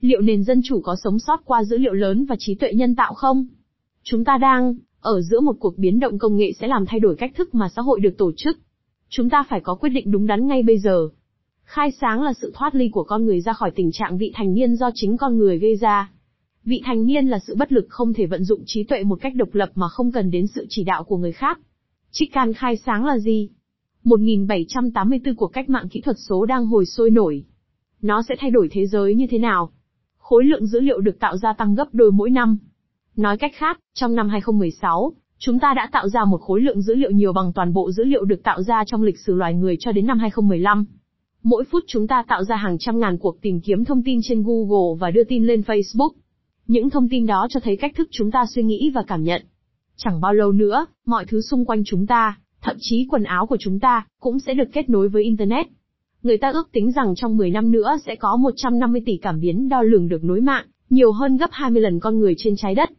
Liệu nền dân chủ có sống sót qua dữ liệu lớn và trí tuệ nhân tạo không? Chúng ta đang ở giữa một cuộc biến động công nghệ sẽ làm thay đổi cách thức mà xã hội được tổ chức. Chúng ta phải có quyết định đúng đắn ngay bây giờ. Khai sáng là sự thoát ly của con người ra khỏi tình trạng vị thành niên do chính con người gây ra. Vị thành niên là sự bất lực không thể vận dụng trí tuệ một cách độc lập mà không cần đến sự chỉ đạo của người khác. Trích can khai sáng là gì? 1784 cuộc cách mạng kỹ thuật số đang hồi sôi nổi. Nó sẽ thay đổi thế giới như thế nào? Khối lượng dữ liệu được tạo ra tăng gấp đôi mỗi năm. Nói cách khác, trong năm 2016, chúng ta đã tạo ra một khối lượng dữ liệu nhiều bằng toàn bộ dữ liệu được tạo ra trong lịch sử loài người cho đến năm 2015. Mỗi phút chúng ta tạo ra hàng trăm ngàn cuộc tìm kiếm thông tin trên Google và đưa tin lên Facebook. Những thông tin đó cho thấy cách thức chúng ta suy nghĩ và cảm nhận. Chẳng bao lâu nữa, mọi thứ xung quanh chúng ta, thậm chí quần áo của chúng ta, cũng sẽ được kết nối với Internet. Người ta ước tính rằng trong 10 năm nữa sẽ có 150 tỷ cảm biến đo lường được nối mạng, nhiều hơn gấp 20 lần con người trên trái đất.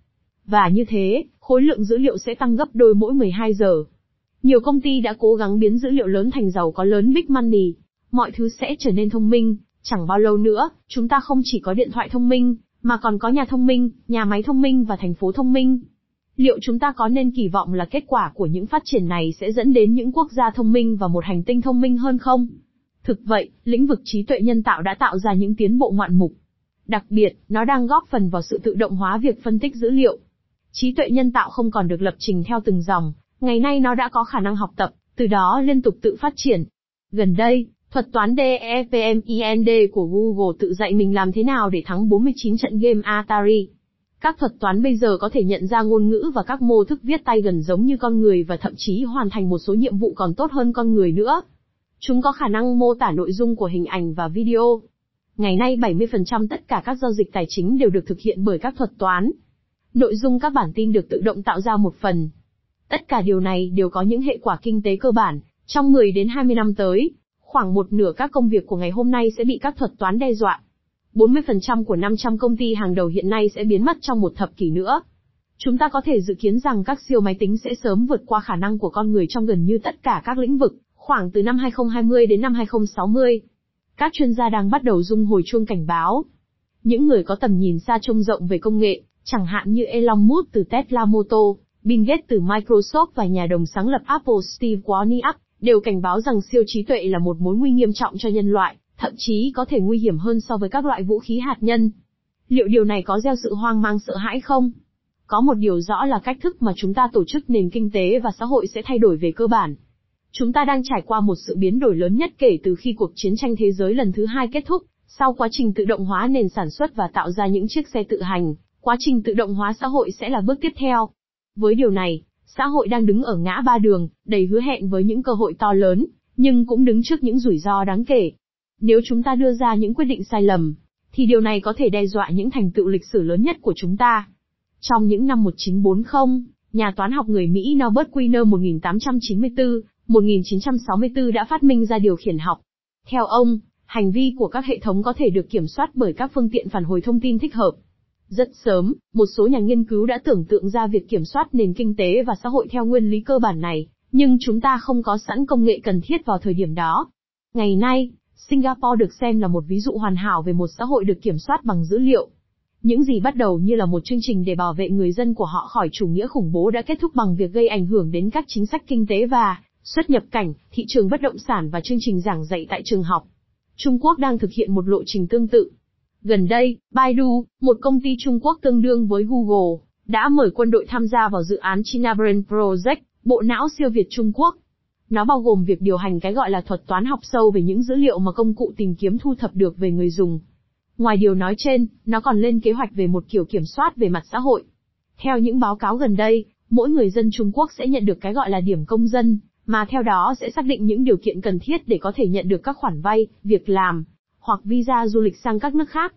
Và như thế, khối lượng dữ liệu sẽ tăng gấp đôi mỗi 12 giờ. Nhiều công ty đã cố gắng biến dữ liệu lớn thành giàu có lớn big money. Mọi thứ sẽ trở nên thông minh, chẳng bao lâu nữa, chúng ta không chỉ có điện thoại thông minh, mà còn có nhà thông minh, nhà máy thông minh và thành phố thông minh. Liệu chúng ta có nên kỳ vọng là kết quả của những phát triển này sẽ dẫn đến những quốc gia thông minh và một hành tinh thông minh hơn không? Thực vậy, lĩnh vực trí tuệ nhân tạo đã tạo ra những tiến bộ ngoạn mục. Đặc biệt, nó đang góp phần vào sự tự động hóa việc phân tích dữ liệu. Trí tuệ nhân tạo không còn được lập trình theo từng dòng, ngày nay nó đã có khả năng học tập, từ đó liên tục tự phát triển. Gần đây, thuật toán DEFMIND của Google tự dạy mình làm thế nào để thắng 49 trận game Atari. Các thuật toán bây giờ có thể nhận ra ngôn ngữ và các mô thức viết tay gần giống như con người và thậm chí hoàn thành một số nhiệm vụ còn tốt hơn con người nữa. Chúng có khả năng mô tả nội dung của hình ảnh và video. Ngày nay 70% tất cả các giao dịch tài chính đều được thực hiện bởi các thuật toán. Nội dung các bản tin được tự động tạo ra một phần. Tất cả điều này đều có những hệ quả kinh tế cơ bản. Trong 10 đến 20 năm tới, khoảng một nửa các công việc của ngày hôm nay sẽ bị các thuật toán đe dọa. 40% của 500 công ty hàng đầu hiện nay sẽ biến mất trong một thập kỷ nữa. Chúng ta có thể dự kiến rằng các siêu máy tính sẽ sớm vượt qua khả năng của con người trong gần như tất cả các lĩnh vực, khoảng từ năm 2020 đến năm 2060. Các chuyên gia đang bắt đầu rung hồi chuông cảnh báo. Những người có tầm nhìn xa trông rộng về công nghệ, chẳng hạn như Elon Musk từ Tesla Motor, Bill Gates từ Microsoft và nhà đồng sáng lập Apple Steve Wozniak, đều cảnh báo rằng siêu trí tuệ là một mối nguy nghiêm trọng cho nhân loại, thậm chí có thể nguy hiểm hơn so với các loại vũ khí hạt nhân. Liệu điều này có gieo sự hoang mang sợ hãi không? Có một điều rõ là cách thức mà chúng ta tổ chức nền kinh tế và xã hội sẽ thay đổi về cơ bản. Chúng ta đang trải qua một sự biến đổi lớn nhất kể từ khi cuộc chiến tranh thế giới lần thứ hai kết thúc, sau quá trình tự động hóa nền sản xuất và tạo ra những chiếc xe tự hành, quá trình tự động hóa xã hội sẽ là bước tiếp theo. Với điều này, xã hội đang đứng ở ngã ba đường, đầy hứa hẹn với những cơ hội to lớn, nhưng cũng đứng trước những rủi ro đáng kể. Nếu chúng ta đưa ra những quyết định sai lầm, thì điều này có thể đe dọa những thành tựu lịch sử lớn nhất của chúng ta. Trong những năm 1940, nhà toán học người Mỹ Norbert Wiener 1894, 1964 đã phát minh ra điều khiển học. Theo ông, hành vi của các hệ thống có thể được kiểm soát bởi các phương tiện phản hồi thông tin thích hợp. Rất sớm, một số nhà nghiên cứu đã tưởng tượng ra việc kiểm soát nền kinh tế và xã hội theo nguyên lý cơ bản này, nhưng chúng ta không có sẵn công nghệ cần thiết vào thời điểm đó. Ngày nay, Singapore được xem là một ví dụ hoàn hảo về một xã hội được kiểm soát bằng dữ liệu. Những gì bắt đầu như là một chương trình để bảo vệ người dân của họ khỏi chủ nghĩa khủng bố đã kết thúc bằng việc gây ảnh hưởng đến các chính sách kinh tế và xuất nhập cảnh, thị trường bất động sản và chương trình giảng dạy tại trường học. Trung Quốc đang thực hiện một lộ trình tương tự. Gần đây, Baidu, một công ty Trung Quốc tương đương với Google, đã mời quân đội tham gia vào dự án China Brain Project, bộ não siêu Việt Trung Quốc. Nó bao gồm việc điều hành cái gọi là thuật toán học sâu về những dữ liệu mà công cụ tìm kiếm thu thập được về người dùng. Ngoài điều nói trên, nó còn lên kế hoạch về một kiểu kiểm soát về mặt xã hội. Theo những báo cáo gần đây, mỗi người dân Trung Quốc sẽ nhận được cái gọi là điểm công dân, mà theo đó sẽ xác định những điều kiện cần thiết để có thể nhận được các khoản vay, việc làm, hoặc visa du lịch sang các nước khác.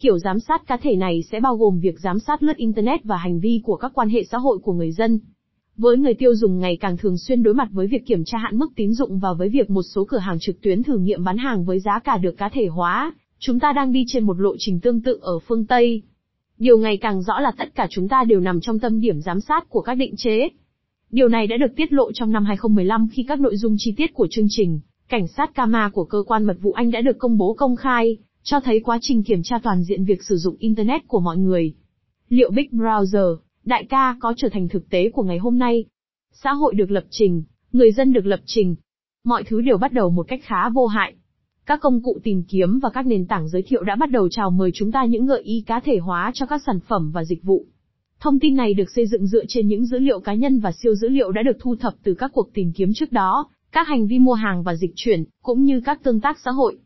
Kiểu giám sát cá thể này sẽ bao gồm việc giám sát lướt Internet và hành vi của các quan hệ xã hội của người dân. Với người tiêu dùng ngày càng thường xuyên đối mặt với việc kiểm tra hạn mức tín dụng và với việc một số cửa hàng trực tuyến thử nghiệm bán hàng với giá cả được cá thể hóa, chúng ta đang đi trên một lộ trình tương tự ở phương Tây. Điều ngày càng rõ là tất cả chúng ta đều nằm trong tâm điểm giám sát của các định chế. Điều này đã được tiết lộ trong năm 2015 khi các nội dung chi tiết của chương trình Cảnh sát Kama của cơ quan mật vụ Anh đã được công bố công khai, cho thấy quá trình kiểm tra toàn diện việc sử dụng Internet của mọi người. Liệu Big Browser, đại ca có trở thành thực tế của ngày hôm nay? Xã hội được lập trình, người dân được lập trình. Mọi thứ đều bắt đầu một cách khá vô hại. Các công cụ tìm kiếm và các nền tảng giới thiệu đã bắt đầu chào mời chúng ta những gợi ý cá thể hóa cho các sản phẩm và dịch vụ. Thông tin này được xây dựng dựa trên những dữ liệu cá nhân và siêu dữ liệu đã được thu thập từ các cuộc tìm kiếm trước đó, các hành vi mua hàng và dịch chuyển, cũng như các tương tác xã hội.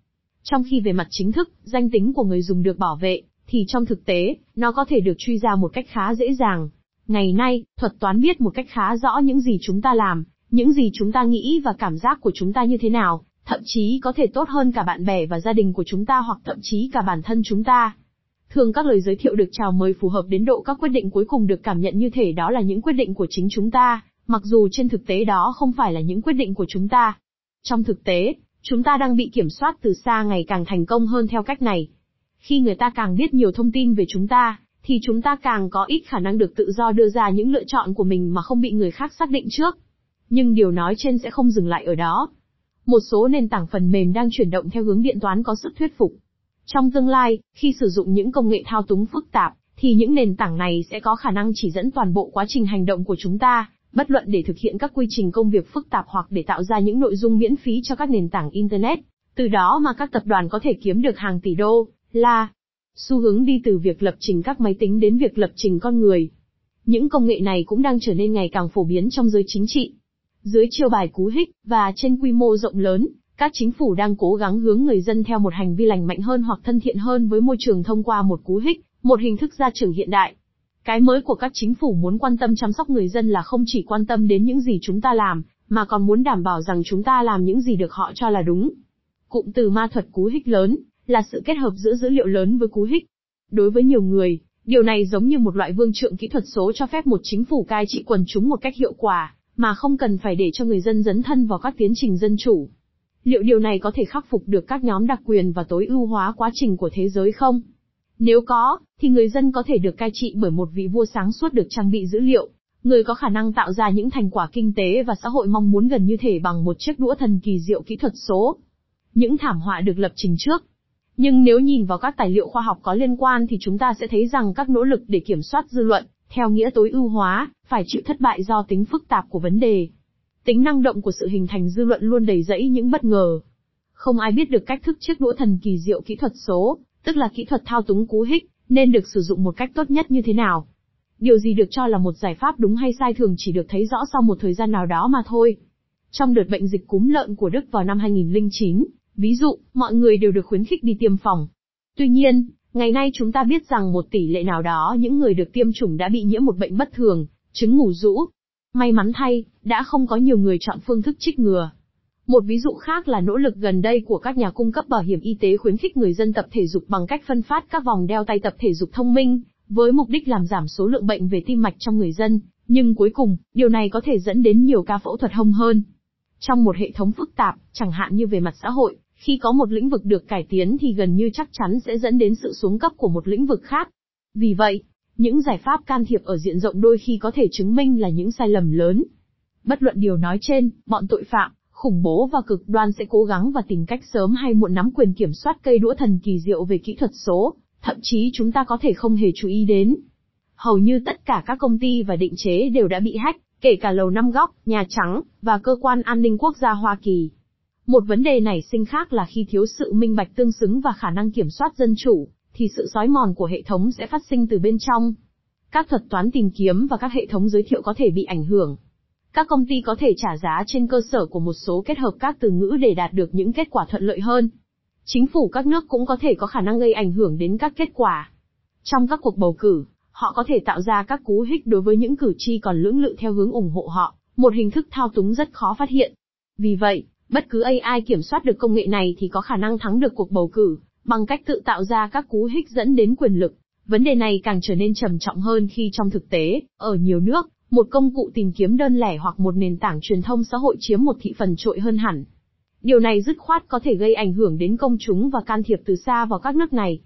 Trong khi về mặt chính thức, danh tính của người dùng được bảo vệ, thì trong thực tế, nó có thể được truy ra một cách khá dễ dàng. Ngày nay, thuật toán biết một cách khá rõ những gì chúng ta làm, những gì chúng ta nghĩ và cảm giác của chúng ta như thế nào, thậm chí có thể tốt hơn cả bạn bè và gia đình của chúng ta hoặc thậm chí cả bản thân chúng ta. Thường các lời giới thiệu được chào mời phù hợp đến độ các quyết định cuối cùng được cảm nhận như thể đó là những quyết định của chính chúng ta, mặc dù trên thực tế đó không phải là những quyết định của chúng ta. Trong thực tế, chúng ta đang bị kiểm soát từ xa ngày càng thành công hơn theo cách này. Khi người ta càng biết nhiều thông tin về chúng ta, thì chúng ta càng có ít khả năng được tự do đưa ra những lựa chọn của mình mà không bị người khác xác định trước. Nhưng điều nói trên sẽ không dừng lại ở đó. Một số nền tảng phần mềm đang chuyển động theo hướng điện toán có sức thuyết phục. Trong tương lai, khi sử dụng những công nghệ thao túng phức tạp, thì những nền tảng này sẽ có khả năng chỉ dẫn toàn bộ quá trình hành động của chúng ta, bất luận để thực hiện các quy trình công việc phức tạp hoặc để tạo ra những nội dung miễn phí cho các nền tảng Internet. Từ đó mà các tập đoàn có thể kiếm được hàng tỷ đô, la. Xu hướng đi từ việc lập trình các máy tính đến việc lập trình con người. Những công nghệ này cũng đang trở nên ngày càng phổ biến trong giới chính trị. Dưới chiêu bài cú hích, và trên quy mô rộng lớn, các chính phủ đang cố gắng hướng người dân theo một hành vi lành mạnh hơn hoặc thân thiện hơn với môi trường thông qua một cú hích, một hình thức gia trưởng hiện đại. Cái mới của các chính phủ muốn quan tâm chăm sóc người dân là không chỉ quan tâm đến những gì chúng ta làm, mà còn muốn đảm bảo rằng chúng ta làm những gì được họ cho là đúng. Cụm từ ma thuật cú hích lớn, là sự kết hợp giữa dữ liệu lớn với cú hích. Đối với nhiều người, điều này giống như một loại vương trượng kỹ thuật số cho phép một chính phủ cai trị quần chúng một cách hiệu quả, mà không cần phải để cho người dân dấn thân vào các tiến trình dân chủ. Liệu điều này có thể khắc phục được các nhóm đặc quyền và tối ưu hóa quá trình của thế giới không? Nếu có, thì người dân có thể được cai trị bởi một vị vua sáng suốt được trang bị dữ liệu, người có khả năng tạo ra những thành quả kinh tế và xã hội mong muốn gần như thể bằng một chiếc đũa thần kỳ diệu kỹ thuật số. Những thảm họa được lập trình trước. Nhưng nếu nhìn vào các tài liệu khoa học có liên quan thì chúng ta sẽ thấy rằng các nỗ lực để kiểm soát dư luận, theo nghĩa tối ưu hóa, phải chịu thất bại do tính phức tạp của vấn đề. Tính năng động của sự hình thành dư luận luôn đầy rẫy những bất ngờ. Không ai biết được cách thức chiếc đũa thần kỳ diệu kỹ thuật số, tức là kỹ thuật thao túng cú hích, nên được sử dụng một cách tốt nhất như thế nào. Điều gì được cho là một giải pháp đúng hay sai thường chỉ được thấy rõ sau một thời gian nào đó mà thôi. Trong đợt bệnh dịch cúm lợn của Đức vào năm 2009, ví dụ, mọi người đều được khuyến khích đi tiêm phòng. Tuy nhiên, ngày nay chúng ta biết rằng một tỷ lệ nào đó những người được tiêm chủng đã bị nhiễm một bệnh bất thường, chứng ngủ rũ. May mắn thay, đã không có nhiều người chọn phương thức trích ngừa. Một ví dụ khác là nỗ lực gần đây của các nhà cung cấp bảo hiểm y tế khuyến khích người dân tập thể dục bằng cách phân phát các vòng đeo tay tập thể dục thông minh, với mục đích làm giảm số lượng bệnh về tim mạch trong người dân, nhưng cuối cùng, điều này có thể dẫn đến nhiều ca phẫu thuật hông hơn. Trong một hệ thống phức tạp, chẳng hạn như về mặt xã hội, khi có một lĩnh vực được cải tiến thì gần như chắc chắn sẽ dẫn đến sự xuống cấp của một lĩnh vực khác. Vì vậy, những giải pháp can thiệp ở diện rộng đôi khi có thể chứng minh là những sai lầm lớn. Bất luận điều nói trên, bọn tội phạm, khủng bố và cực đoan sẽ cố gắng và tìm cách sớm hay muộn nắm quyền kiểm soát cây đũa thần kỳ diệu về kỹ thuật số, thậm chí chúng ta có thể không hề chú ý đến. Hầu như tất cả các công ty và định chế đều đã bị hack, kể cả Lầu Năm Góc, Nhà Trắng, và Cơ quan An ninh Quốc gia Hoa Kỳ. Một vấn đề nảy sinh khác là khi thiếu sự minh bạch tương xứng và khả năng kiểm soát dân chủ, thì sự sói mòn của hệ thống sẽ phát sinh từ bên trong. Các thuật toán tìm kiếm và các hệ thống giới thiệu có thể bị ảnh hưởng. Các công ty có thể trả giá trên cơ sở của một số kết hợp các từ ngữ để đạt được những kết quả thuận lợi hơn. Chính phủ các nước cũng có thể có khả năng gây ảnh hưởng đến các kết quả. Trong các cuộc bầu cử, họ có thể tạo ra các cú hích đối với những cử tri còn lưỡng lự theo hướng ủng hộ họ, một hình thức thao túng rất khó phát hiện. Vì vậy, bất cứ AI kiểm soát được công nghệ này thì có khả năng thắng được cuộc bầu cử, bằng cách tự tạo ra các cú hích dẫn đến quyền lực. Vấn đề này càng trở nên trầm trọng hơn khi trong thực tế, ở nhiều nước, một công cụ tìm kiếm đơn lẻ hoặc một nền tảng truyền thông xã hội chiếm một thị phần trội hơn hẳn. Điều này dứt khoát có thể gây ảnh hưởng đến công chúng và can thiệp từ xa vào các nước này.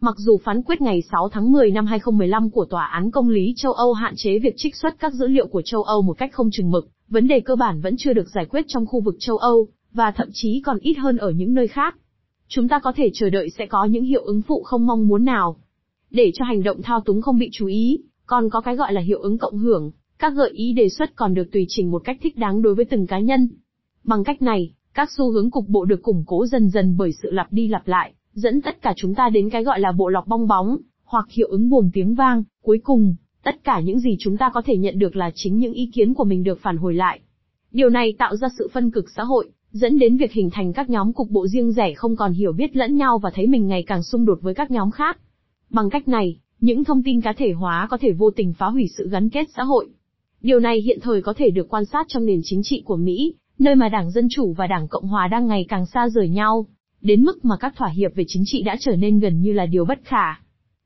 Mặc dù phán quyết ngày 6 tháng 10 năm 2015 của Tòa án Công lý châu Âu hạn chế việc trích xuất các dữ liệu của châu Âu một cách không chừng mực, vấn đề cơ bản vẫn chưa được giải quyết trong khu vực châu Âu, và thậm chí còn ít hơn ở những nơi khác chúng ta có thể chờ đợi sẽ có những hiệu ứng phụ không mong muốn nào. Để cho hành động thao túng không bị chú ý, còn có cái gọi là hiệu ứng cộng hưởng, các gợi ý đề xuất còn được tùy chỉnh một cách thích đáng đối với từng cá nhân. Bằng cách này, các xu hướng cục bộ được củng cố dần dần bởi sự lặp đi lặp lại, dẫn tất cả chúng ta đến cái gọi là bộ lọc bong bóng, hoặc hiệu ứng buồm tiếng vang, cuối cùng, tất cả những gì chúng ta có thể nhận được là chính những ý kiến của mình được phản hồi lại. Điều này tạo ra sự phân cực xã hội, dẫn đến việc hình thành các nhóm cục bộ riêng rẽ không còn hiểu biết lẫn nhau và thấy mình ngày càng xung đột với các nhóm khác. Bằng cách này, những thông tin cá thể hóa có thể vô tình phá hủy sự gắn kết xã hội. Điều này hiện thời có thể được quan sát trong nền chính trị của Mỹ, nơi mà Đảng Dân Chủ và Đảng Cộng Hòa đang ngày càng xa rời nhau, đến mức mà các thỏa hiệp về chính trị đã trở nên gần như là điều bất khả.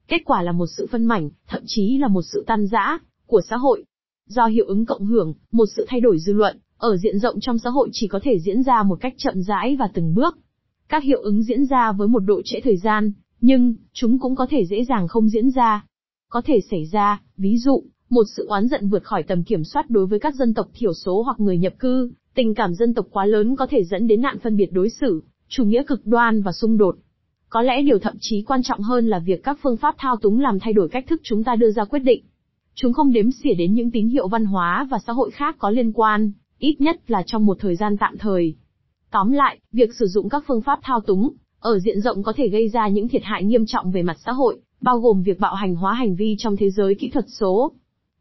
Kết quả là một sự phân mảnh, thậm chí là một sự tan rã, của xã hội. Do hiệu ứng cộng hưởng, một sự thay đổi dư luận, ở diện rộng trong xã hội chỉ có thể diễn ra một cách chậm rãi và từng bước. Các hiệu ứng diễn ra với một độ trễ thời gian, nhưng, chúng cũng có thể dễ dàng không diễn ra. Có thể xảy ra, ví dụ, một sự oán giận vượt khỏi tầm kiểm soát đối với các dân tộc thiểu số hoặc người nhập cư, tình cảm dân tộc quá lớn có thể dẫn đến nạn phân biệt đối xử, chủ nghĩa cực đoan và xung đột. Có lẽ điều thậm chí quan trọng hơn là việc các phương pháp thao túng làm thay đổi cách thức chúng ta đưa ra quyết định. Chúng không đếm xỉa đến những tín hiệu văn hóa và xã hội khác có liên quan, ít nhất là trong một thời gian tạm thời. Tóm lại, việc sử dụng các phương pháp thao túng, ở diện rộng có thể gây ra những thiệt hại nghiêm trọng về mặt xã hội, bao gồm việc bạo hành hóa hành vi trong thế giới kỹ thuật số.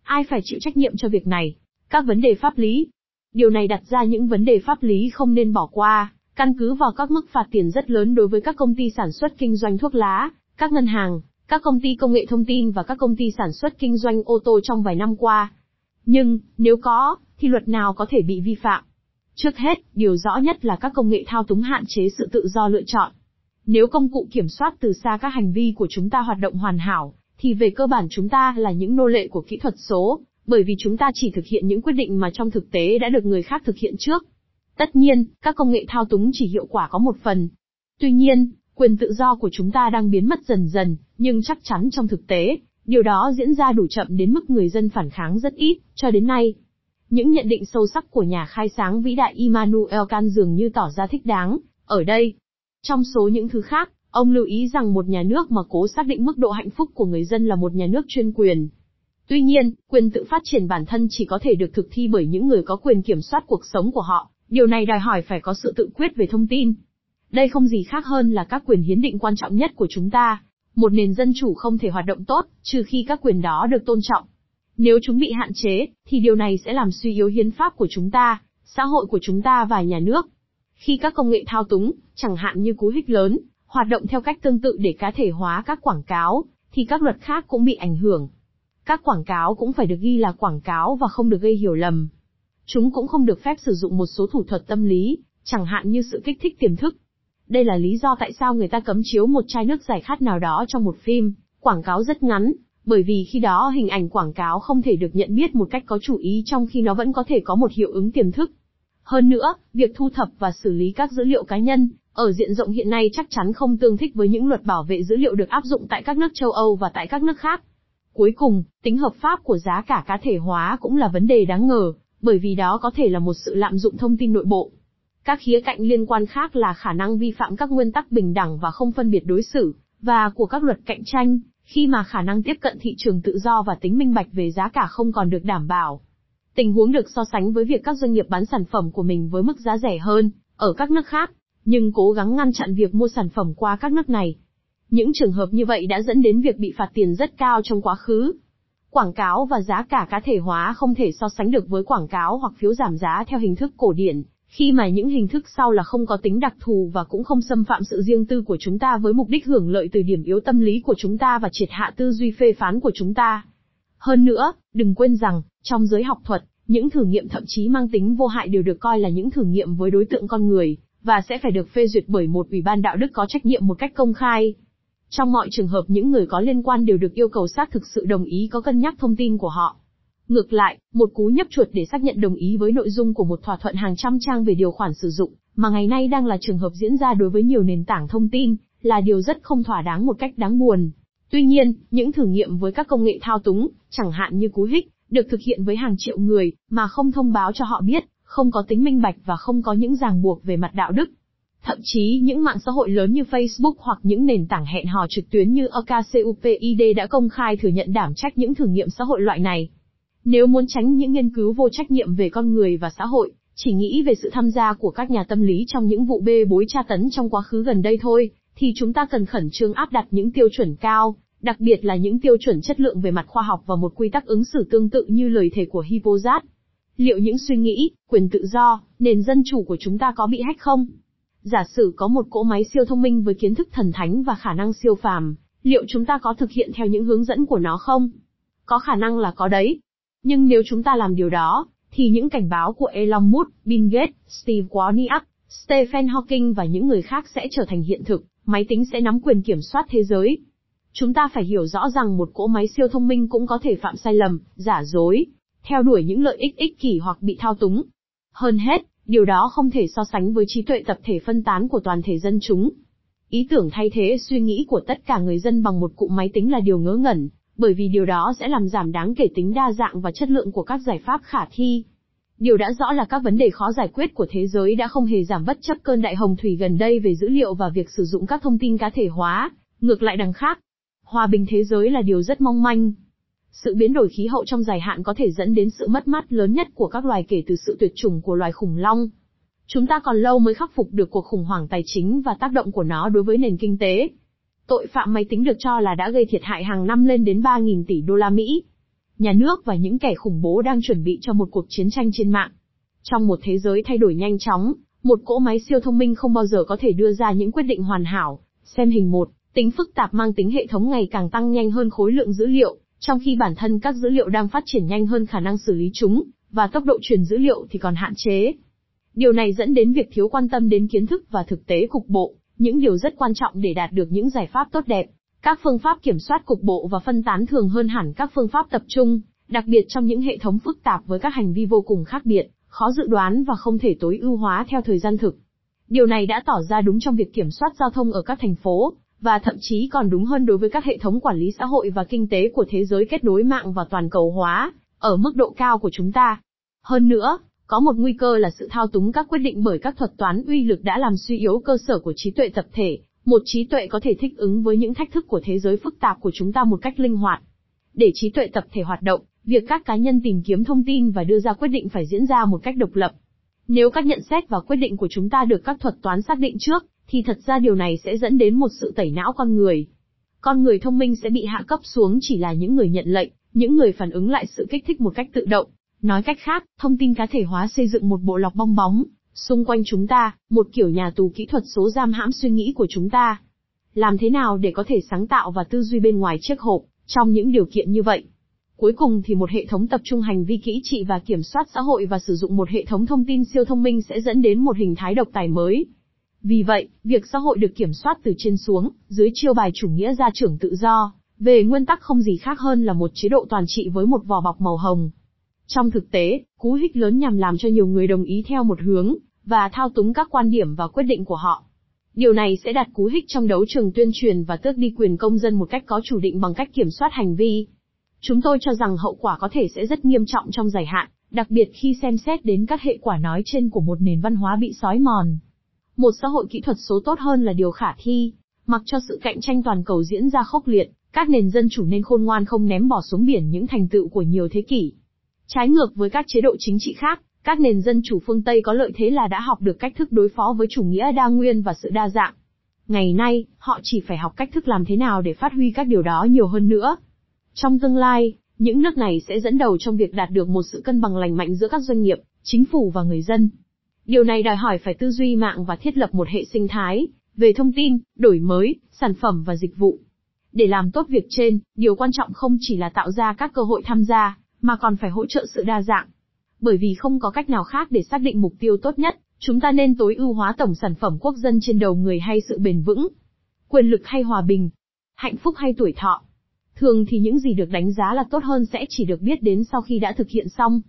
Ai phải chịu trách nhiệm cho việc này? Các vấn đề pháp lý. Điều này đặt ra những vấn đề pháp lý không nên bỏ qua, căn cứ vào các mức phạt tiền rất lớn đối với các công ty sản xuất kinh doanh thuốc lá, các ngân hàng, các công ty công nghệ thông tin và các công ty sản xuất kinh doanh ô tô trong vài năm qua. Nhưng, nếu có, thì luật nào có thể bị vi phạm? Trước hết, điều rõ nhất là các công nghệ thao túng hạn chế sự tự do lựa chọn. Nếu công cụ kiểm soát từ xa các hành vi của chúng ta hoạt động hoàn hảo, thì về cơ bản chúng ta là những nô lệ của kỹ thuật số, bởi vì chúng ta chỉ thực hiện những quyết định mà trong thực tế đã được người khác thực hiện trước. Tất nhiên, các công nghệ thao túng chỉ hiệu quả có một phần. Tuy nhiên, quyền tự do của chúng ta đang biến mất dần dần, nhưng chắc chắn trong thực tế, điều đó diễn ra đủ chậm đến mức người dân phản kháng rất ít, cho đến nay. Những nhận định sâu sắc của nhà khai sáng vĩ đại Immanuel Kant dường như tỏ ra thích đáng, ở đây. Trong số những thứ khác, ông lưu ý rằng một nhà nước mà cố xác định mức độ hạnh phúc của người dân là một nhà nước chuyên quyền. Tuy nhiên, quyền tự phát triển bản thân chỉ có thể được thực thi bởi những người có quyền kiểm soát cuộc sống của họ, điều này đòi hỏi phải có sự tự quyết về thông tin. Đây không gì khác hơn là các quyền hiến định quan trọng nhất của chúng ta. Một nền dân chủ không thể hoạt động tốt, trừ khi các quyền đó được tôn trọng. Nếu chúng bị hạn chế, thì điều này sẽ làm suy yếu hiến pháp của chúng ta, xã hội của chúng ta và nhà nước. Khi các công nghệ thao túng, chẳng hạn như cú hích lớn, hoạt động theo cách tương tự để cá thể hóa các quảng cáo, thì các luật khác cũng bị ảnh hưởng. Các quảng cáo cũng phải được ghi là quảng cáo và không được gây hiểu lầm. Chúng cũng không được phép sử dụng một số thủ thuật tâm lý, chẳng hạn như sự kích thích tiềm thức. Đây là lý do tại sao người ta cấm chiếu một chai nước giải khát nào đó trong một phim, quảng cáo rất ngắn, bởi vì khi đó hình ảnh quảng cáo không thể được nhận biết một cách có chủ ý trong khi nó vẫn có thể có một hiệu ứng tiềm thức. Hơn nữa, việc thu thập và xử lý các dữ liệu cá nhân, ở diện rộng hiện nay chắc chắn không tương thích với những luật bảo vệ dữ liệu được áp dụng tại các nước châu Âu và tại các nước khác. Cuối cùng, tính hợp pháp của giá cả cá thể hóa cũng là vấn đề đáng ngờ, bởi vì đó có thể là một sự lạm dụng thông tin nội bộ. Các khía cạnh liên quan khác là khả năng vi phạm các nguyên tắc bình đẳng và không phân biệt đối xử, và của các luật cạnh tranh, khi mà khả năng tiếp cận thị trường tự do và tính minh bạch về giá cả không còn được đảm bảo. Tình huống được so sánh với việc các doanh nghiệp bán sản phẩm của mình với mức giá rẻ hơn, ở các nước khác, nhưng cố gắng ngăn chặn việc mua sản phẩm qua các nước này. Những trường hợp như vậy đã dẫn đến việc bị phạt tiền rất cao trong quá khứ. Quảng cáo và giá cả cá thể hóa không thể so sánh được với quảng cáo hoặc phiếu giảm giá theo hình thức cổ điển, khi mà những hình thức sau là không có tính đặc thù và cũng không xâm phạm sự riêng tư của chúng ta với mục đích hưởng lợi từ điểm yếu tâm lý của chúng ta và triệt hạ tư duy phê phán của chúng ta. Hơn nữa, đừng quên rằng, trong giới học thuật, những thử nghiệm thậm chí mang tính vô hại đều được coi là những thử nghiệm với đối tượng con người, và sẽ phải được phê duyệt bởi một ủy ban đạo đức có trách nhiệm một cách công khai. Trong mọi trường hợp những người có liên quan đều được yêu cầu xác thực sự đồng ý có cân nhắc thông tin của họ. Ngược lại, một cú nhấp chuột để xác nhận đồng ý với nội dung của một thỏa thuận hàng trăm trang về điều khoản sử dụng, mà ngày nay đang là trường hợp diễn ra đối với nhiều nền tảng thông tin, là điều rất không thỏa đáng một cách đáng buồn. Tuy nhiên, những thử nghiệm với các công nghệ thao túng, chẳng hạn như cú hích, được thực hiện với hàng triệu người, mà không thông báo cho họ biết, không có tính minh bạch và không có những ràng buộc về mặt đạo đức. Thậm chí những mạng xã hội lớn như Facebook hoặc những nền tảng hẹn hò trực tuyến như OKCupid đã công khai thừa nhận đảm trách những thử nghiệm xã hội loại này. Nếu muốn tránh những nghiên cứu vô trách nhiệm về con người và xã hội, chỉ nghĩ về sự tham gia của các nhà tâm lý trong những vụ bê bối tra tấn trong quá khứ gần đây thôi, thì chúng ta cần khẩn trương áp đặt những tiêu chuẩn cao, đặc biệt là những tiêu chuẩn chất lượng về mặt khoa học và một quy tắc ứng xử tương tự như lời thề của Hippocrates. Liệu những suy nghĩ, quyền tự do, nền dân chủ của chúng ta có bị hách không? Giả sử có một cỗ máy siêu thông minh với kiến thức thần thánh và khả năng siêu phàm, liệu chúng ta có thực hiện theo những hướng dẫn của nó không? Có khả năng là có đấy. Nhưng nếu chúng ta làm điều đó, thì những cảnh báo của Elon Musk, Bill Gates, Steve Wozniak, Stephen Hawking và những người khác sẽ trở thành hiện thực, máy tính sẽ nắm quyền kiểm soát thế giới. Chúng ta phải hiểu rõ rằng một cỗ máy siêu thông minh cũng có thể phạm sai lầm, giả dối, theo đuổi những lợi ích ích kỷ hoặc bị thao túng. Hơn hết, điều đó không thể so sánh với trí tuệ tập thể phân tán của toàn thể dân chúng. Ý tưởng thay thế suy nghĩ của tất cả người dân bằng một cụ máy tính là điều ngớ ngẩn, bởi vì điều đó sẽ làm giảm đáng kể tính đa dạng và chất lượng của các giải pháp khả thi. Điều đã rõ là các vấn đề khó giải quyết của thế giới đã không hề giảm bất chấp cơn đại hồng thủy gần đây về dữ liệu và việc sử dụng các thông tin cá thể hóa, ngược lại đằng khác. Hòa bình thế giới là điều rất mong manh. Sự biến đổi khí hậu trong dài hạn có thể dẫn đến sự mất mát lớn nhất của các loài kể từ sự tuyệt chủng của loài khủng long. Chúng ta còn lâu mới khắc phục được cuộc khủng hoảng tài chính và tác động của nó đối với nền kinh tế. Tội phạm máy tính được cho là đã gây thiệt hại hàng năm lên đến 3.000 tỷ đô la Mỹ. Nhà nước và những kẻ khủng bố đang chuẩn bị cho một cuộc chiến tranh trên mạng. Trong một thế giới thay đổi nhanh chóng, một cỗ máy siêu thông minh không bao giờ có thể đưa ra những quyết định hoàn hảo. Xem hình 1, tính phức tạp mang tính hệ thống ngày càng tăng nhanh hơn khối lượng dữ liệu, trong khi bản thân các dữ liệu đang phát triển nhanh hơn khả năng xử lý chúng, và tốc độ truyền dữ liệu thì còn hạn chế. Điều này dẫn đến việc thiếu quan tâm đến kiến thức và thực tế cục bộ, những điều rất quan trọng để đạt được những giải pháp tốt đẹp. Các phương pháp kiểm soát cục bộ và phân tán thường hơn hẳn các phương pháp tập trung, đặc biệt trong những hệ thống phức tạp với các hành vi vô cùng khác biệt, khó dự đoán và không thể tối ưu hóa theo thời gian thực. Điều này đã tỏ ra đúng trong việc kiểm soát giao thông ở các thành phố, và thậm chí còn đúng hơn đối với các hệ thống quản lý xã hội và kinh tế của thế giới kết nối mạng và toàn cầu hóa, ở mức độ cao của chúng ta. Hơn nữa, có một nguy cơ là sự thao túng các quyết định bởi các thuật toán uy lực đã làm suy yếu cơ sở của trí tuệ tập thể, một trí tuệ có thể thích ứng với những thách thức của thế giới phức tạp của chúng ta một cách linh hoạt. Để trí tuệ tập thể hoạt động, việc các cá nhân tìm kiếm thông tin và đưa ra quyết định phải diễn ra một cách độc lập. Nếu các nhận xét và quyết định của chúng ta được các thuật toán xác định trước, thì thật ra điều này sẽ dẫn đến một sự tẩy não con người. Con người thông minh sẽ bị hạ cấp xuống chỉ là những người nhận lệnh, những người phản ứng lại sự kích thích một cách tự động. Nói cách khác, thông tin cá thể hóa xây dựng một bộ lọc bong bóng, xung quanh chúng ta, một kiểu nhà tù kỹ thuật số giam hãm suy nghĩ của chúng ta. Làm thế nào để có thể sáng tạo và tư duy bên ngoài chiếc hộp, trong những điều kiện như vậy? Cuối cùng thì một hệ thống tập trung hành vi kỹ trị và kiểm soát xã hội và sử dụng một hệ thống thông tin siêu thông minh sẽ dẫn đến một hình thái độc tài mới. Vì vậy, việc xã hội được kiểm soát từ trên xuống, dưới chiêu bài chủ nghĩa gia trưởng tự do, về nguyên tắc không gì khác hơn là một chế độ toàn trị với một vỏ bọc màu hồng. Trong thực tế, cú hích lớn nhằm làm cho nhiều người đồng ý theo một hướng, và thao túng các quan điểm và quyết định của họ. Điều này sẽ đặt cú hích trong đấu trường tuyên truyền và tước đi quyền công dân một cách có chủ định bằng cách kiểm soát hành vi. Chúng tôi cho rằng hậu quả có thể sẽ rất nghiêm trọng trong dài hạn, đặc biệt khi xem xét đến các hệ quả nói trên của một nền văn hóa bị sói mòn. Một xã hội kỹ thuật số tốt hơn là điều khả thi, mặc cho sự cạnh tranh toàn cầu diễn ra khốc liệt, các nền dân chủ nên khôn ngoan không ném bỏ xuống biển những thành tựu của nhiều thế kỷ. Trái ngược với các chế độ chính trị khác, các nền dân chủ phương Tây có lợi thế là đã học được cách thức đối phó với chủ nghĩa đa nguyên và sự đa dạng. Ngày nay, họ chỉ phải học cách thức làm thế nào để phát huy các điều đó nhiều hơn nữa. Trong tương lai, những nước này sẽ dẫn đầu trong việc đạt được một sự cân bằng lành mạnh giữa các doanh nghiệp, chính phủ và người dân. Điều này đòi hỏi phải tư duy mạng và thiết lập một hệ sinh thái, về thông tin, đổi mới, sản phẩm và dịch vụ. Để làm tốt việc trên, điều quan trọng không chỉ là tạo ra các cơ hội tham gia, mà còn phải hỗ trợ sự đa dạng. Bởi vì không có cách nào khác để xác định mục tiêu tốt nhất, chúng ta nên tối ưu hóa tổng sản phẩm quốc dân trên đầu người hay sự bền vững, quyền lực hay hòa bình, hạnh phúc hay tuổi thọ. Thường thì những gì được đánh giá là tốt hơn sẽ chỉ được biết đến sau khi đã thực hiện xong.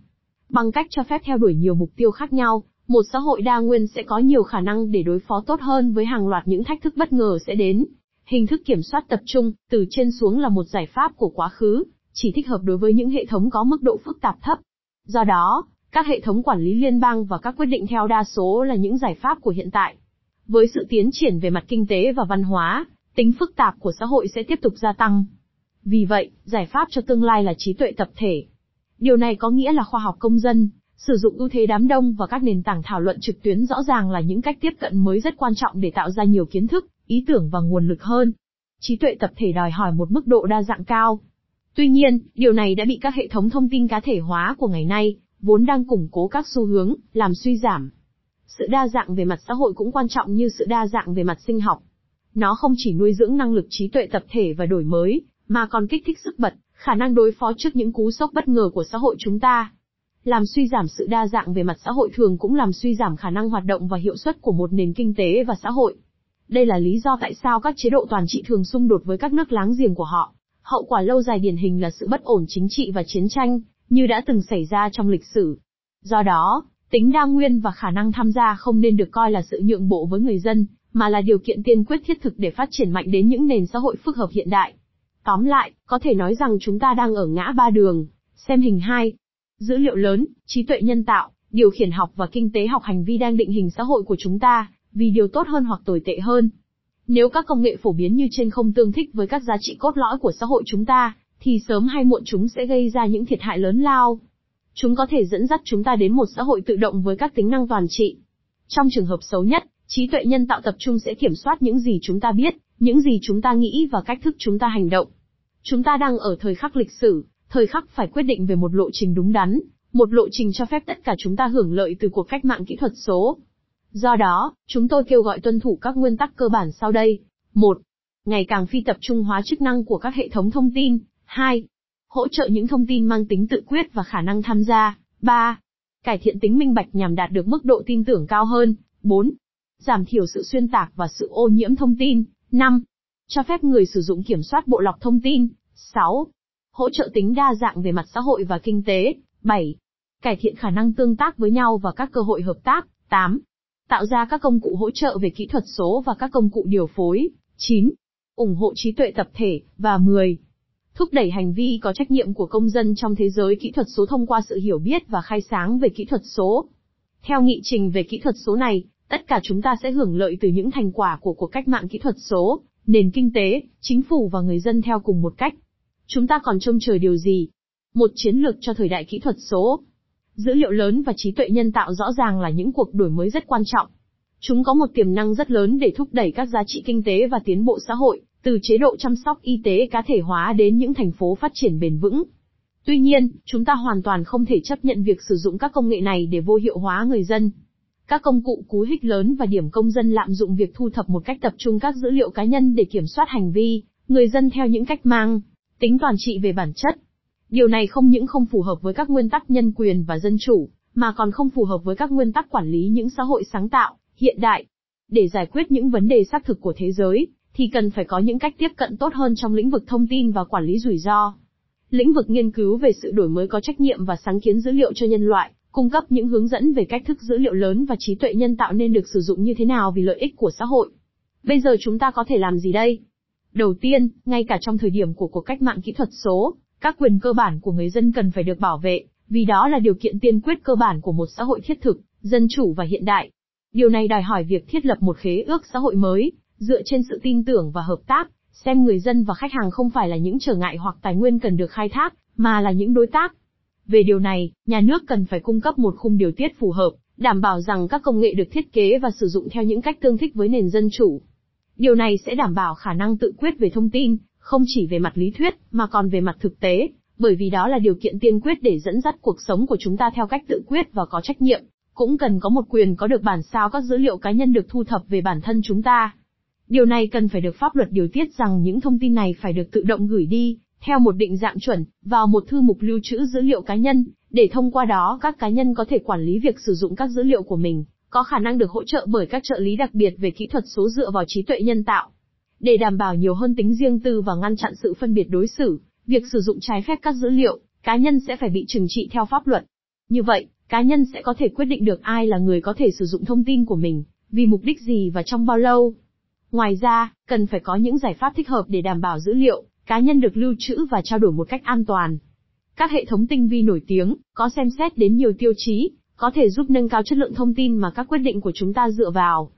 Bằng cách cho phép theo đuổi nhiều mục tiêu khác nhau, một xã hội đa nguyên sẽ có nhiều khả năng để đối phó tốt hơn với hàng loạt những thách thức bất ngờ sẽ đến. Hình thức kiểm soát tập trung, từ trên xuống là một giải pháp của quá khứ, chỉ thích hợp đối với những hệ thống có mức độ phức tạp thấp. Do đó, các hệ thống quản lý liên bang và các quyết định theo đa số là những giải pháp của hiện tại. Với sự tiến triển về mặt kinh tế và văn hóa, tính phức tạp của xã hội sẽ tiếp tục gia tăng. Vì vậy, giải pháp cho tương lai là trí tuệ tập thể. Điều này có nghĩa là khoa học công dân, sử dụng ưu thế đám đông và các nền tảng thảo luận trực tuyến rõ ràng là những cách tiếp cận mới rất quan trọng để tạo ra nhiều kiến thức, ý tưởng và nguồn lực hơn. Trí tuệ tập thể đòi hỏi một mức độ đa dạng cao. Tuy nhiên, điều này đã bị các hệ thống thông tin cá thể hóa của ngày nay, vốn đang củng cố các xu hướng, làm suy giảm. Sự đa dạng về mặt xã hội cũng quan trọng như sự đa dạng về mặt sinh học. Nó không chỉ nuôi dưỡng năng lực trí tuệ tập thể và đổi mới, mà còn kích thích sức bật, khả năng đối phó trước những cú sốc bất ngờ của xã hội chúng ta. Làm suy giảm sự đa dạng về mặt xã hội thường cũng làm suy giảm khả năng hoạt động và hiệu suất của một nền kinh tế và xã hội. Đây là lý do tại sao các chế độ toàn trị thường xung đột với các nước láng giềng của họ. Hậu quả lâu dài điển hình là sự bất ổn chính trị và chiến tranh, như đã từng xảy ra trong lịch sử. Do đó, tính đa nguyên và khả năng tham gia không nên được coi là sự nhượng bộ với người dân, mà là điều kiện tiên quyết thiết thực để phát triển mạnh đến những nền xã hội phức hợp hiện đại. Tóm lại, có thể nói rằng chúng ta đang ở ngã ba đường. Xem hình 2. Dữ liệu lớn, trí tuệ nhân tạo, điều khiển học và kinh tế học hành vi đang định hình xã hội của chúng ta, vì điều tốt hơn hoặc tồi tệ hơn. Nếu các công nghệ phổ biến như trên không tương thích với các giá trị cốt lõi của xã hội chúng ta, thì sớm hay muộn chúng sẽ gây ra những thiệt hại lớn lao. Chúng có thể dẫn dắt chúng ta đến một xã hội tự động với các tính năng toàn trị. Trong trường hợp xấu nhất, trí tuệ nhân tạo tập trung sẽ kiểm soát những gì chúng ta biết, những gì chúng ta nghĩ và cách thức chúng ta hành động. Chúng ta đang ở thời khắc lịch sử, thời khắc phải quyết định về một lộ trình đúng đắn, một lộ trình cho phép tất cả chúng ta hưởng lợi từ cuộc cách mạng kỹ thuật số. Do đó, chúng tôi kêu gọi tuân thủ các nguyên tắc cơ bản sau đây. 1. Ngày càng phi tập trung hóa chức năng của các hệ thống thông tin. 2. Hỗ trợ những thông tin mang tính tự quyết và khả năng tham gia. 3. Cải thiện tính minh bạch nhằm đạt được mức độ tin tưởng cao hơn. 4. Giảm thiểu sự xuyên tạc và sự ô nhiễm thông tin. 5. Cho phép người sử dụng kiểm soát bộ lọc thông tin. 6. Hỗ trợ tính đa dạng về mặt xã hội và kinh tế. 7. Cải thiện khả năng tương tác với nhau và các cơ hội hợp tác. 8. Tạo ra các công cụ hỗ trợ về kỹ thuật số và các công cụ điều phối. 9. ủng hộ trí tuệ tập thể, và 10. Thúc đẩy hành vi có trách nhiệm của công dân trong thế giới kỹ thuật số thông qua sự hiểu biết và khai sáng về kỹ thuật số. Theo nghị trình về kỹ thuật số này, tất cả chúng ta sẽ hưởng lợi từ những thành quả của cuộc cách mạng kỹ thuật số, nền kinh tế, chính phủ và người dân theo cùng một cách. Chúng ta còn trông chờ điều gì? Một chiến lược cho thời đại kỹ thuật số. Dữ liệu lớn và trí tuệ nhân tạo rõ ràng là những cuộc đổi mới rất quan trọng. Chúng có một tiềm năng rất lớn để thúc đẩy các giá trị kinh tế và tiến bộ xã hội, từ chế độ chăm sóc y tế cá thể hóa đến những thành phố phát triển bền vững. Tuy nhiên, chúng ta hoàn toàn không thể chấp nhận việc sử dụng các công nghệ này để vô hiệu hóa người dân. Các công cụ cú hích lớn và điểm công dân lạm dụng việc thu thập một cách tập trung các dữ liệu cá nhân để kiểm soát hành vi, người dân theo những cách mang tính toàn trị về bản chất. Điều này không những không phù hợp với các nguyên tắc nhân quyền và dân chủ, mà còn không phù hợp với các nguyên tắc quản lý những xã hội sáng tạo, hiện đại. Để giải quyết những vấn đề xác thực của thế giới, thì cần phải có những cách tiếp cận tốt hơn trong lĩnh vực thông tin và quản lý rủi ro. Lĩnh vực nghiên cứu về sự đổi mới có trách nhiệm và sáng kiến dữ liệu cho nhân loại, cung cấp những hướng dẫn về cách thức dữ liệu lớn và trí tuệ nhân tạo nên được sử dụng như thế nào vì lợi ích của xã hội. Bây giờ chúng ta có thể làm gì đây? Đầu tiên, ngay cả trong thời điểm của cuộc cách mạng kỹ thuật số, các quyền cơ bản của người dân cần phải được bảo vệ, vì đó là điều kiện tiên quyết cơ bản của một xã hội thiết thực, dân chủ và hiện đại. Điều này đòi hỏi việc thiết lập một khế ước xã hội mới, dựa trên sự tin tưởng và hợp tác, xem người dân và khách hàng không phải là những trở ngại hoặc tài nguyên cần được khai thác, mà là những đối tác. Về điều này, nhà nước cần phải cung cấp một khung điều tiết phù hợp, đảm bảo rằng các công nghệ được thiết kế và sử dụng theo những cách tương thích với nền dân chủ. Điều này sẽ đảm bảo khả năng tự quyết về thông tin, không chỉ về mặt lý thuyết, mà còn về mặt thực tế, bởi vì đó là điều kiện tiên quyết để dẫn dắt cuộc sống của chúng ta theo cách tự quyết và có trách nhiệm. Cũng cần có một quyền có được bản sao các dữ liệu cá nhân được thu thập về bản thân chúng ta. Điều này cần phải được pháp luật điều tiết rằng những thông tin này phải được tự động gửi đi, theo một định dạng chuẩn, vào một thư mục lưu trữ dữ liệu cá nhân, để thông qua đó các cá nhân có thể quản lý việc sử dụng các dữ liệu của mình, có khả năng được hỗ trợ bởi các trợ lý đặc biệt về kỹ thuật số dựa vào trí tuệ nhân tạo. Để đảm bảo nhiều hơn tính riêng tư và ngăn chặn sự phân biệt đối xử, việc sử dụng trái phép các dữ liệu, cá nhân sẽ phải bị trừng trị theo pháp luật. Như vậy, cá nhân sẽ có thể quyết định được ai là người có thể sử dụng thông tin của mình, vì mục đích gì và trong bao lâu. Ngoài ra, cần phải có những giải pháp thích hợp để đảm bảo dữ liệu, cá nhân được lưu trữ và trao đổi một cách an toàn. Các hệ thống tinh vi nổi tiếng, có xem xét đến nhiều tiêu chí, có thể giúp nâng cao chất lượng thông tin mà các quyết định của chúng ta dựa vào.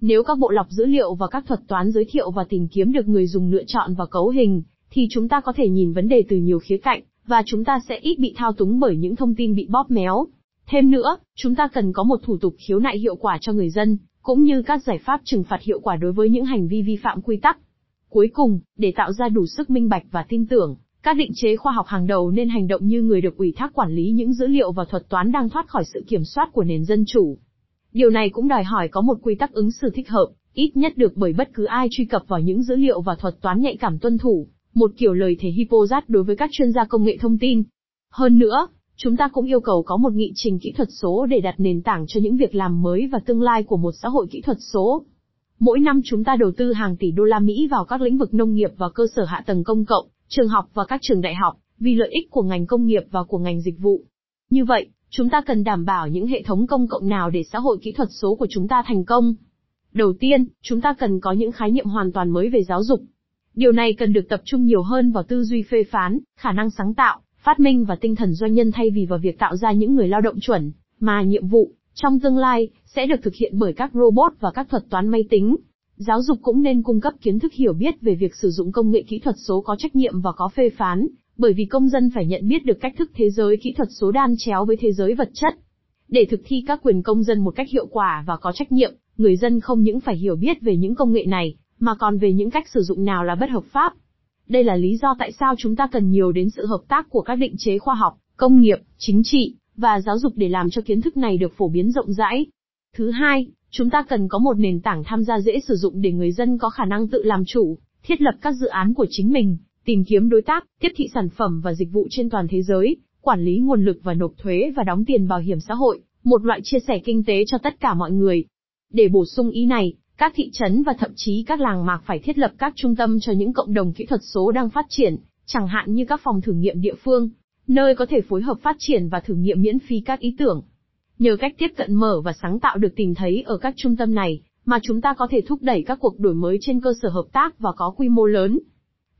Nếu các bộ lọc dữ liệu và các thuật toán giới thiệu và tìm kiếm được người dùng lựa chọn và cấu hình, thì chúng ta có thể nhìn vấn đề từ nhiều khía cạnh, và chúng ta sẽ ít bị thao túng bởi những thông tin bị bóp méo. Thêm nữa, chúng ta cần có một thủ tục khiếu nại hiệu quả cho người dân, cũng như các giải pháp trừng phạt hiệu quả đối với những hành vi vi phạm quy tắc. Cuối cùng, để tạo ra đủ sức minh bạch và tin tưởng, các định chế khoa học hàng đầu nên hành động như người được ủy thác quản lý những dữ liệu và thuật toán đang thoát khỏi sự kiểm soát của nền dân chủ. Điều này cũng đòi hỏi có một quy tắc ứng xử thích hợp, ít nhất được bởi bất cứ ai truy cập vào những dữ liệu và thuật toán nhạy cảm tuân thủ, một kiểu lời thể Hippocrates đối với các chuyên gia công nghệ thông tin. Hơn nữa, chúng ta cũng yêu cầu có một nghị trình kỹ thuật số để đặt nền tảng cho những việc làm mới và tương lai của một xã hội kỹ thuật số. Mỗi năm chúng ta đầu tư hàng tỷ đô la Mỹ vào các lĩnh vực nông nghiệp và cơ sở hạ tầng công cộng, trường học và các trường đại học, vì lợi ích của ngành công nghiệp và của ngành dịch vụ. Như vậy, chúng ta cần đảm bảo những hệ thống công cộng nào để xã hội kỹ thuật số của chúng ta thành công. Đầu tiên, chúng ta cần có những khái niệm hoàn toàn mới về giáo dục. Điều này cần được tập trung nhiều hơn vào tư duy phê phán, khả năng sáng tạo, phát minh và tinh thần doanh nhân thay vì vào việc tạo ra những người lao động chuẩn, mà nhiệm vụ, trong tương lai, sẽ được thực hiện bởi các robot và các thuật toán máy tính. Giáo dục cũng nên cung cấp kiến thức hiểu biết về việc sử dụng công nghệ kỹ thuật số có trách nhiệm và có phê phán, bởi vì công dân phải nhận biết được cách thức thế giới kỹ thuật số đan chéo với thế giới vật chất. Để thực thi các quyền công dân một cách hiệu quả và có trách nhiệm, người dân không những phải hiểu biết về những công nghệ này, mà còn về những cách sử dụng nào là bất hợp pháp. Đây là lý do tại sao chúng ta cần nhiều đến sự hợp tác của các định chế khoa học, công nghiệp, chính trị, và giáo dục để làm cho kiến thức này được phổ biến rộng rãi. Thứ hai, chúng ta cần có một nền tảng tham gia dễ sử dụng để người dân có khả năng tự làm chủ, thiết lập các dự án của chính mình, tìm kiếm đối tác, tiếp thị sản phẩm và dịch vụ trên toàn thế giới, quản lý nguồn lực và nộp thuế và đóng tiền bảo hiểm xã hội, một loại chia sẻ kinh tế cho tất cả mọi người. Để bổ sung ý này, các thị trấn và thậm chí các làng mạc phải thiết lập các trung tâm cho những cộng đồng kỹ thuật số đang phát triển, chẳng hạn như các phòng thử nghiệm địa phương, nơi có thể phối hợp phát triển và thử nghiệm miễn phí các ý tưởng. Nhờ cách tiếp cận mở và sáng tạo được tìm thấy ở các trung tâm này, mà chúng ta có thể thúc đẩy các cuộc đổi mới trên cơ sở hợp tác và có quy mô lớn.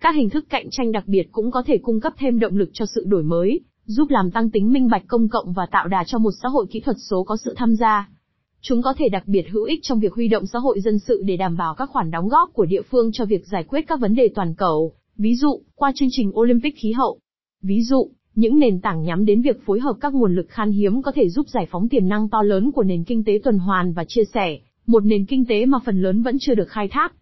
Các hình thức cạnh tranh đặc biệt cũng có thể cung cấp thêm động lực cho sự đổi mới, giúp làm tăng tính minh bạch công cộng và tạo đà cho một xã hội kỹ thuật số có sự tham gia. Chúng có thể đặc biệt hữu ích trong việc huy động xã hội dân sự để đảm bảo các khoản đóng góp của địa phương cho việc giải quyết các vấn đề toàn cầu, ví dụ, qua chương trình Olympic khí hậu. Ví dụ, những nền tảng nhắm đến việc phối hợp các nguồn lực khan hiếm có thể giúp giải phóng tiềm năng to lớn của nền kinh tế tuần hoàn và chia sẻ, một nền kinh tế mà phần lớn vẫn chưa được khai thác.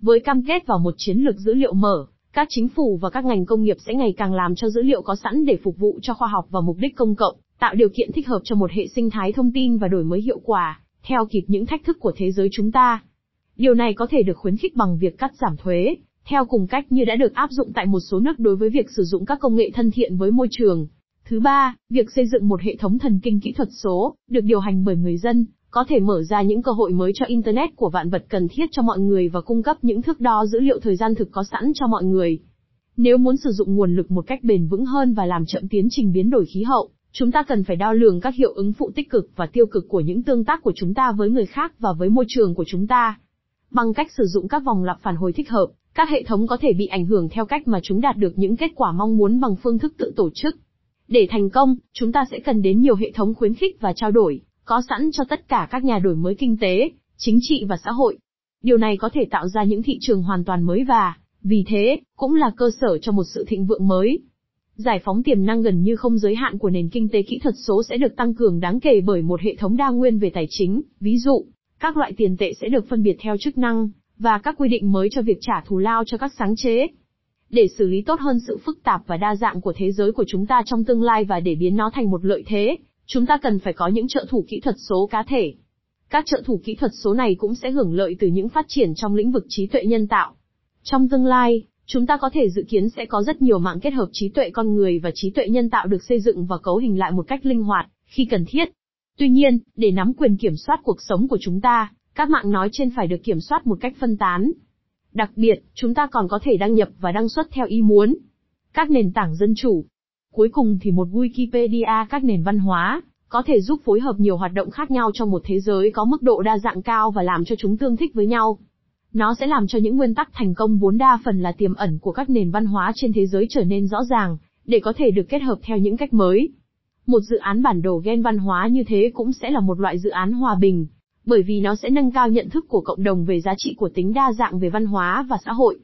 Với cam kết vào một chiến lược dữ liệu mở, các chính phủ và các ngành công nghiệp sẽ ngày càng làm cho dữ liệu có sẵn để phục vụ cho khoa học và mục đích công cộng, tạo điều kiện thích hợp cho một hệ sinh thái thông tin và đổi mới hiệu quả, theo kịp những thách thức của thế giới chúng ta. Điều này có thể được khuyến khích bằng việc cắt giảm thuế, theo cùng cách như đã được áp dụng tại một số nước đối với việc sử dụng các công nghệ thân thiện với môi trường. Thứ ba, việc xây dựng một hệ thống thần kinh kỹ thuật số, được điều hành bởi người dân, có thể mở ra những cơ hội mới cho Internet của vạn vật cần thiết cho mọi người và cung cấp những thước đo dữ liệu thời gian thực có sẵn cho mọi người. Nếu muốn sử dụng nguồn lực một cách bền vững hơn và làm chậm tiến trình biến đổi khí hậu, chúng ta cần phải đo lường các hiệu ứng phụ tích cực và tiêu cực của những tương tác của chúng ta với người khác và với môi trường của chúng ta. Bằng cách sử dụng các vòng lặp phản hồi thích hợp, các hệ thống có thể bị ảnh hưởng theo cách mà chúng đạt được những kết quả mong muốn bằng phương thức tự tổ chức. Để thành công, chúng ta sẽ cần đến nhiều hệ thống khuyến khích và trao đổi, có sẵn cho tất cả các nhà đổi mới kinh tế, chính trị và xã hội. Điều này có thể tạo ra những thị trường hoàn toàn mới và, vì thế, cũng là cơ sở cho một sự thịnh vượng mới. Giải phóng tiềm năng gần như không giới hạn của nền kinh tế kỹ thuật số sẽ được tăng cường đáng kể bởi một hệ thống đa nguyên về tài chính, ví dụ, các loại tiền tệ sẽ được phân biệt theo chức năng, và các quy định mới cho việc trả thù lao cho các sáng chế. Để xử lý tốt hơn sự phức tạp và đa dạng của thế giới của chúng ta trong tương lai và để biến nó thành một lợi thế, chúng ta cần phải có những trợ thủ kỹ thuật số cá thể. Các trợ thủ kỹ thuật số này cũng sẽ hưởng lợi từ những phát triển trong lĩnh vực trí tuệ nhân tạo. Trong tương lai, chúng ta có thể dự kiến sẽ có rất nhiều mạng kết hợp trí tuệ con người và trí tuệ nhân tạo được xây dựng và cấu hình lại một cách linh hoạt, khi cần thiết. Tuy nhiên, để nắm quyền kiểm soát cuộc sống của chúng ta, các mạng nói trên phải được kiểm soát một cách phân tán. Đặc biệt, chúng ta còn có thể đăng nhập và đăng xuất theo ý muốn. Các nền tảng dân chủ. Cuối cùng thì một Wikipedia các nền văn hóa, có thể giúp phối hợp nhiều hoạt động khác nhau trong một thế giới có mức độ đa dạng cao và làm cho chúng tương thích với nhau. Nó sẽ làm cho những nguyên tắc thành công vốn đa phần là tiềm ẩn của các nền văn hóa trên thế giới trở nên rõ ràng, để có thể được kết hợp theo những cách mới. Một dự án bản đồ gen văn hóa như thế cũng sẽ là một loại dự án hòa bình, bởi vì nó sẽ nâng cao nhận thức của cộng đồng về giá trị của tính đa dạng về văn hóa và xã hội.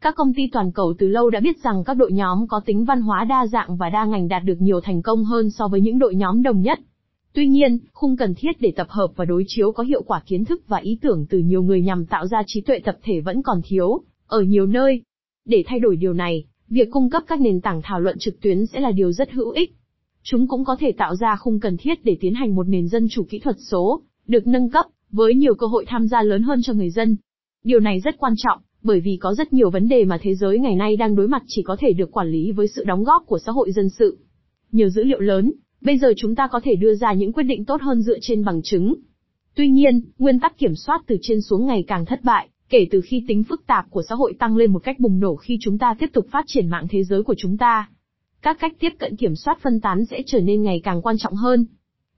Các công ty toàn cầu từ lâu đã biết rằng các đội nhóm có tính văn hóa đa dạng và đa ngành đạt được nhiều thành công hơn so với những đội nhóm đồng nhất. Tuy nhiên, khung cần thiết để tập hợp và đối chiếu có hiệu quả kiến thức và ý tưởng từ nhiều người nhằm tạo ra trí tuệ tập thể vẫn còn thiếu, ở nhiều nơi. Để thay đổi điều này, việc cung cấp các nền tảng thảo luận trực tuyến sẽ là điều rất hữu ích. Chúng cũng có thể tạo ra khung cần thiết để tiến hành một nền dân chủ kỹ thuật số, được nâng cấp, với nhiều cơ hội tham gia lớn hơn cho người dân. Điều này rất quan trọng, bởi vì có rất nhiều vấn đề mà thế giới ngày nay đang đối mặt chỉ có thể được quản lý với sự đóng góp của xã hội dân sự. Nhiều dữ liệu lớn, bây giờ chúng ta có thể đưa ra những quyết định tốt hơn dựa trên bằng chứng. Tuy nhiên, nguyên tắc kiểm soát từ trên xuống ngày càng thất bại, kể từ khi tính phức tạp của xã hội tăng lên một cách bùng nổ khi chúng ta tiếp tục phát triển mạng thế giới của chúng ta. Các cách tiếp cận kiểm soát phân tán sẽ trở nên ngày càng quan trọng hơn.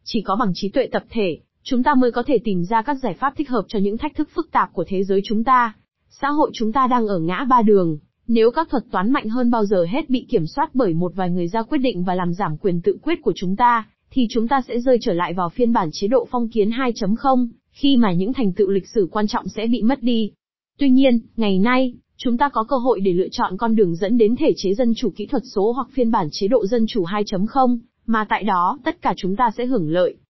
Chỉ có bằng trí tuệ tập thể, chúng ta mới có thể tìm ra các giải pháp thích hợp cho những thách thức phức tạp của thế giới chúng ta. Xã hội chúng ta đang ở ngã ba đường, nếu các thuật toán mạnh hơn bao giờ hết bị kiểm soát bởi một vài người ra quyết định và làm giảm quyền tự quyết của chúng ta, thì chúng ta sẽ rơi trở lại vào phiên bản chế độ phong kiến 2.0, khi mà những thành tựu lịch sử quan trọng sẽ bị mất đi. Tuy nhiên, ngày nay, chúng ta có cơ hội để lựa chọn con đường dẫn đến thể chế dân chủ kỹ thuật số hoặc phiên bản chế độ dân chủ 2.0, mà tại đó tất cả chúng ta sẽ hưởng lợi.